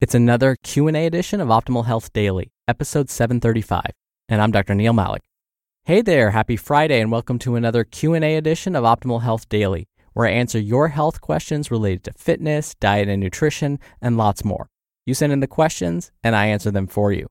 It's another Q&A edition of Optimal Health Daily, episode 735, and I'm Dr. Neal Malik. Hey there, happy Friday and welcome to another Q&A edition of Optimal Health Daily, where I answer your health questions related to fitness, diet and nutrition, and lots more. You send in the questions and I answer them for you.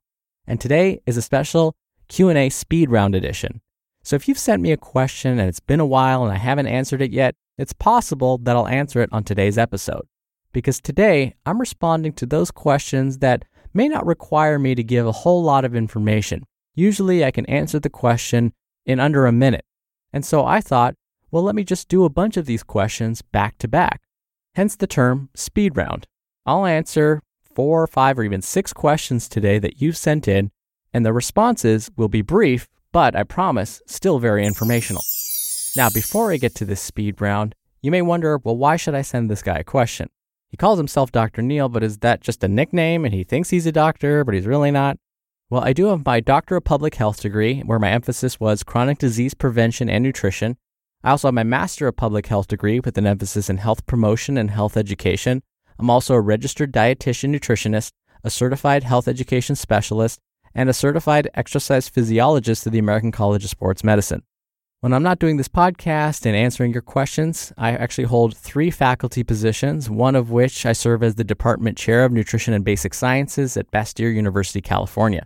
And today is a special Q&A speed round edition. So if you've sent me a question and it's been a while and I haven't answered it yet, it's possible that I'll answer it on today's episode because today I'm responding to those questions that may not require me to give a whole lot of information. Usually I can answer the question in under a minute. And so I thought, well, let me just do a bunch of these questions back to back. Hence the term speed round. I'll answer four or five or even six questions today that you've sent in, and the responses will be brief, but I promise still very informational. Now, before I get to this speed round, you may wonder, well, why should I send this guy a question? He calls himself Dr. Neal, but is that just a nickname and he thinks he's a doctor, but he's really not? Well, I do have my Doctor of Public Health degree, where my emphasis was chronic disease prevention and nutrition. I also have my Master of Public Health degree with an emphasis in health promotion and health education. I'm also a registered dietitian nutritionist, a certified health education specialist, and a certified exercise physiologist through the American College of Sports Medicine. When I'm not doing this podcast and answering your questions, I actually hold three faculty positions, one of which I serve as the Department Chair of Nutrition and Basic Sciences at Bastyr University, California.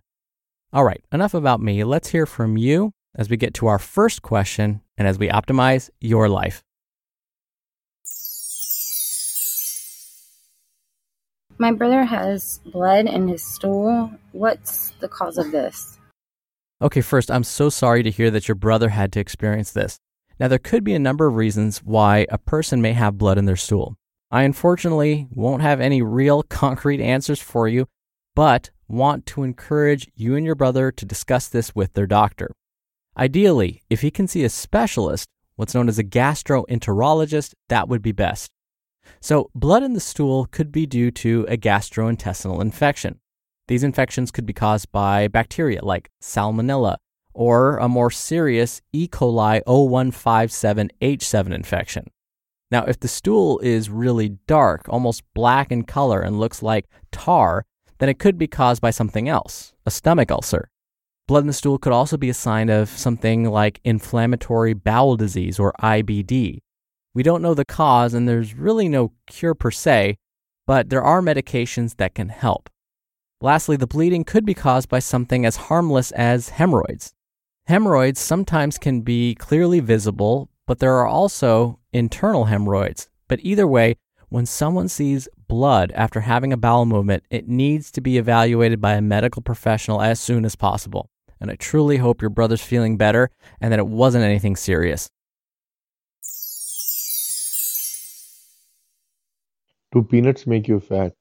All right, enough about me. Let's hear from you as we get to our first question and as we optimize your life. My brother has blood in his stool. What's the cause of this? Okay, first, I'm so sorry to hear that your brother had to experience this. Now, there could be a number of reasons why a person may have blood in their stool. I unfortunately won't have any real concrete answers for you, but want to encourage you and your brother to discuss this with their doctor. Ideally, if he can see a specialist, what's known as a gastroenterologist, that would be best. So, blood in the stool could be due to a gastrointestinal infection. These infections could be caused by bacteria like Salmonella or a more serious E. coli 0157H7 infection. Now, if the stool is really dark, almost black in color, and looks like tar, then it could be caused by something else, a stomach ulcer. Blood in the stool could also be a sign of something like inflammatory bowel disease or IBD. We don't know the cause, and there's really no cure per se, but there are medications that can help. Lastly, the bleeding could be caused by something as harmless as hemorrhoids. Hemorrhoids sometimes can be clearly visible, but there are also internal hemorrhoids. But either way, when someone sees blood after having a bowel movement, it needs to be evaluated by a medical professional as soon as possible. And I truly hope your brother's feeling better and that it wasn't anything serious. Do peanuts make you fat?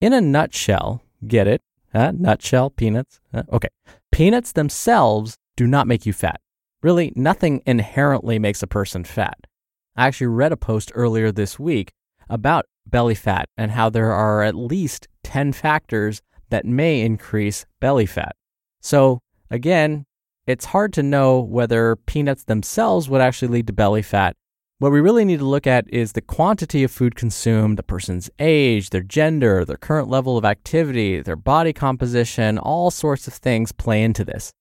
In a nutshell, Get it? Uh, nutshell, peanuts. Okay. Peanuts themselves do not make you fat. Really, nothing inherently makes a person fat. I actually read a post earlier this week about belly fat and how there are at least 10 factors that may increase belly fat. So, again, it's hard to know whether peanuts themselves would actually lead to belly fat. What we really need to look at is the quantity of food consumed, the person's age, their gender, their current level of activity, their body composition, all sorts of things play into this.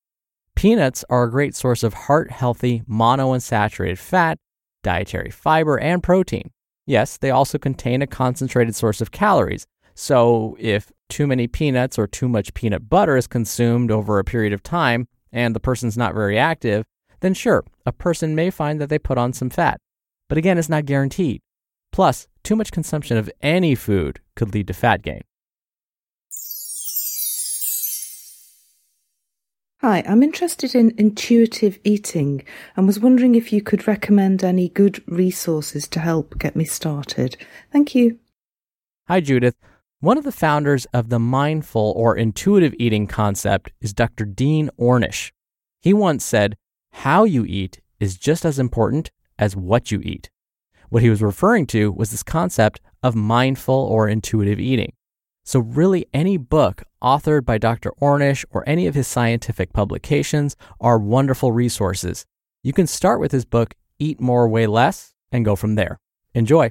Peanuts are a great source of heart healthy monounsaturated fat, dietary fiber, and protein. Yes, they also contain a concentrated source of calories. So, if too many peanuts or too much peanut butter is consumed over a period of time and the person's not very active, then sure, a person may find that they put on some fat. But again, it's not guaranteed. Plus, too much consumption of any food could lead to fat gain. Hi, I'm interested in intuitive eating and was wondering if you could recommend any good resources to help get me started. Thank you. Hi, Judith. One of the founders of the mindful or intuitive eating concept is Dr. Dean Ornish. He once said, How you eat is just as important as what you eat. What he was referring to was this concept of mindful or intuitive eating. So, really, any book authored by Dr. Ornish or any of his scientific publications are wonderful resources. You can start with his book, Eat More, Weigh Less, and go from there. Enjoy.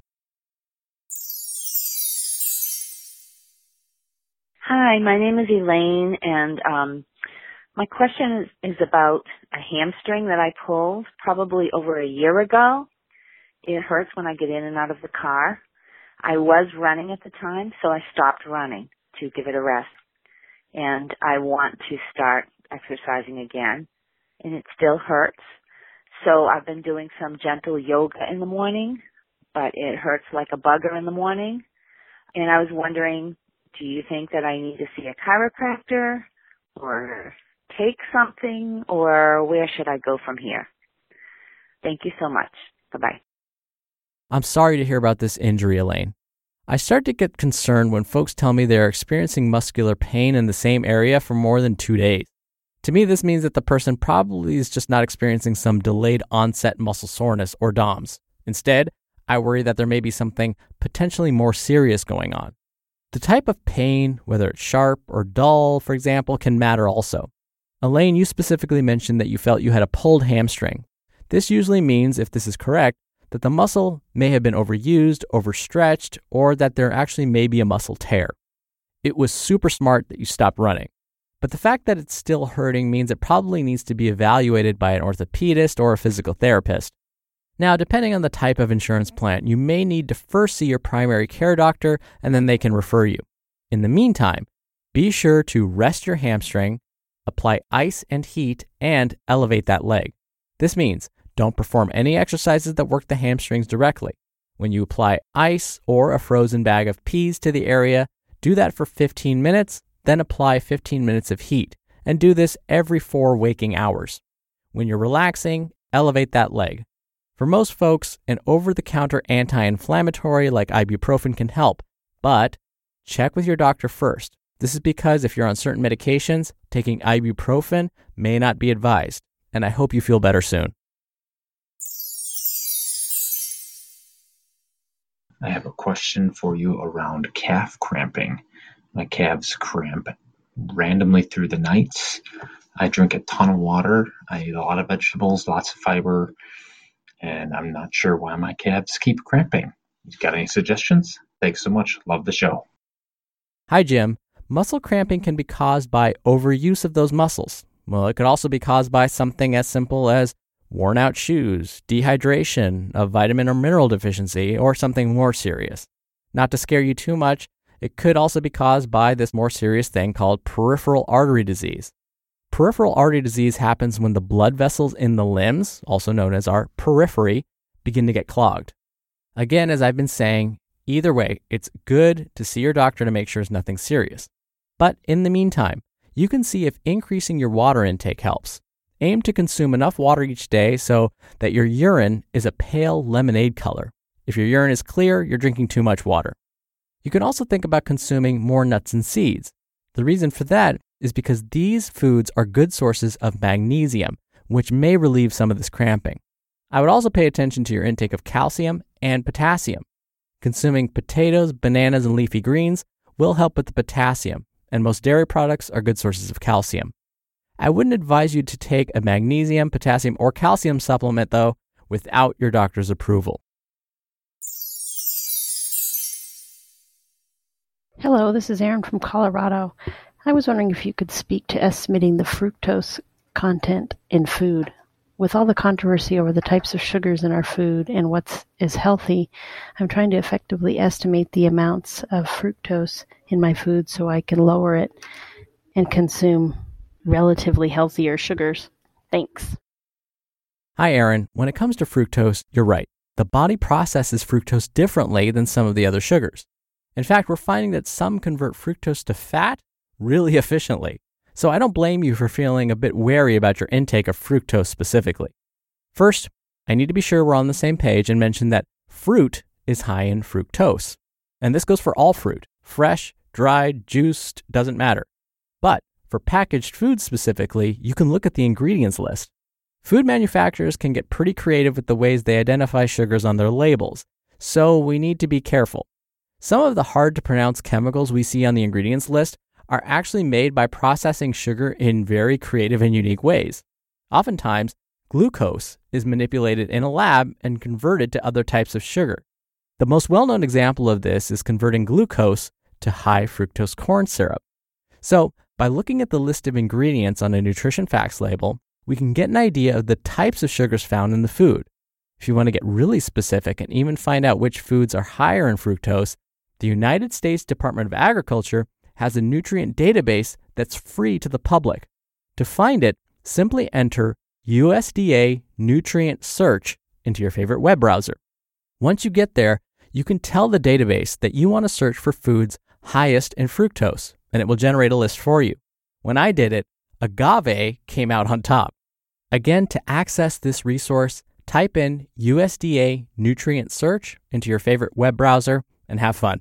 Hi, my name is Elaine, and um, my question is, is about a hamstring that I pulled probably over a year ago. It hurts when I get in and out of the car. I was running at the time, so I stopped running to give it a rest. And I want to start exercising again, and it still hurts. So I've been doing some gentle yoga in the morning, but it hurts like a bugger in the morning. And I was wondering, do you think that I need to see a chiropractor or take something or where should I go from here? Thank you so much. Bye bye. I'm sorry to hear about this injury, Elaine. I start to get concerned when folks tell me they're experiencing muscular pain in the same area for more than two days. To me, this means that the person probably is just not experiencing some delayed onset muscle soreness or DOMS. Instead, I worry that there may be something potentially more serious going on. The type of pain, whether it's sharp or dull, for example, can matter also. Elaine, you specifically mentioned that you felt you had a pulled hamstring. This usually means, if this is correct, that the muscle may have been overused, overstretched, or that there actually may be a muscle tear. It was super smart that you stopped running. But the fact that it's still hurting means it probably needs to be evaluated by an orthopedist or a physical therapist. Now, depending on the type of insurance plan, you may need to first see your primary care doctor and then they can refer you. In the meantime, be sure to rest your hamstring, apply ice and heat, and elevate that leg. This means don't perform any exercises that work the hamstrings directly. When you apply ice or a frozen bag of peas to the area, do that for 15 minutes, then apply 15 minutes of heat, and do this every four waking hours. When you're relaxing, elevate that leg. For most folks, an over the counter anti inflammatory like ibuprofen can help, but check with your doctor first. This is because if you're on certain medications, taking ibuprofen may not be advised, and I hope you feel better soon. I have a question for you around calf cramping. My calves cramp randomly through the nights. I drink a ton of water. I eat a lot of vegetables, lots of fiber, and I'm not sure why my calves keep cramping. You got any suggestions? Thanks so much. Love the show. Hi, Jim. Muscle cramping can be caused by overuse of those muscles. Well, it could also be caused by something as simple as worn out shoes, dehydration, a vitamin or mineral deficiency, or something more serious. Not to scare you too much, it could also be caused by this more serious thing called peripheral artery disease. Peripheral artery disease happens when the blood vessels in the limbs, also known as our periphery, begin to get clogged. Again, as I've been saying, either way, it's good to see your doctor to make sure it's nothing serious. But in the meantime, you can see if increasing your water intake helps. Aim to consume enough water each day so that your urine is a pale lemonade color. If your urine is clear, you're drinking too much water. You can also think about consuming more nuts and seeds. The reason for that is because these foods are good sources of magnesium, which may relieve some of this cramping. I would also pay attention to your intake of calcium and potassium. Consuming potatoes, bananas, and leafy greens will help with the potassium, and most dairy products are good sources of calcium. I wouldn't advise you to take a magnesium, potassium, or calcium supplement, though, without your doctor's approval. Hello, this is Erin from Colorado. I was wondering if you could speak to estimating the fructose content in food. With all the controversy over the types of sugars in our food and what is healthy, I'm trying to effectively estimate the amounts of fructose in my food so I can lower it and consume relatively healthier sugars. Thanks. Hi, Erin. When it comes to fructose, you're right. The body processes fructose differently than some of the other sugars. In fact, we're finding that some convert fructose to fat really efficiently. So I don't blame you for feeling a bit wary about your intake of fructose specifically. First, I need to be sure we're on the same page and mention that fruit is high in fructose. And this goes for all fruit fresh, dried, juiced, doesn't matter. But for packaged foods specifically, you can look at the ingredients list. Food manufacturers can get pretty creative with the ways they identify sugars on their labels, so we need to be careful. Some of the hard to pronounce chemicals we see on the ingredients list are actually made by processing sugar in very creative and unique ways. Oftentimes, glucose is manipulated in a lab and converted to other types of sugar. The most well known example of this is converting glucose to high fructose corn syrup. So, by looking at the list of ingredients on a nutrition facts label, we can get an idea of the types of sugars found in the food. If you want to get really specific and even find out which foods are higher in fructose, the United States Department of Agriculture has a nutrient database that's free to the public. To find it, simply enter USDA nutrient search into your favorite web browser. Once you get there, you can tell the database that you want to search for foods highest in fructose and it will generate a list for you. When I did it, agave came out on top. Again, to access this resource, type in USDA nutrient search into your favorite web browser and have fun.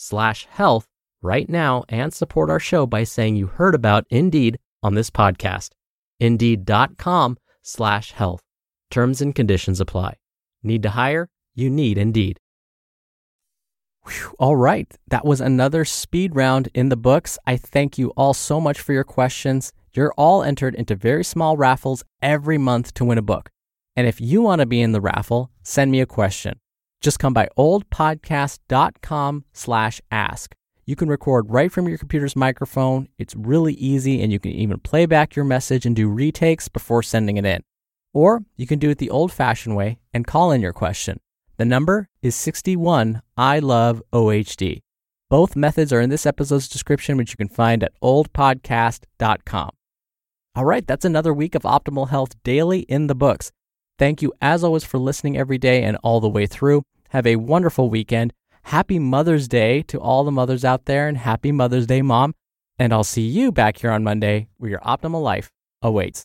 slash health right now and support our show by saying you heard about Indeed on this podcast. Indeed.com slash health. Terms and conditions apply. Need to hire? You need Indeed. Whew, all right. That was another speed round in the books. I thank you all so much for your questions. You're all entered into very small raffles every month to win a book. And if you want to be in the raffle, send me a question. Just come by oldpodcast.com slash ask. You can record right from your computer's microphone. It's really easy, and you can even play back your message and do retakes before sending it in. Or you can do it the old fashioned way and call in your question. The number is 61 I love OHD. Both methods are in this episode's description, which you can find at oldpodcast.com. All right, that's another week of Optimal Health Daily in the books. Thank you, as always, for listening every day and all the way through. Have a wonderful weekend. Happy Mother's Day to all the mothers out there, and happy Mother's Day, Mom. And I'll see you back here on Monday where your optimal life awaits.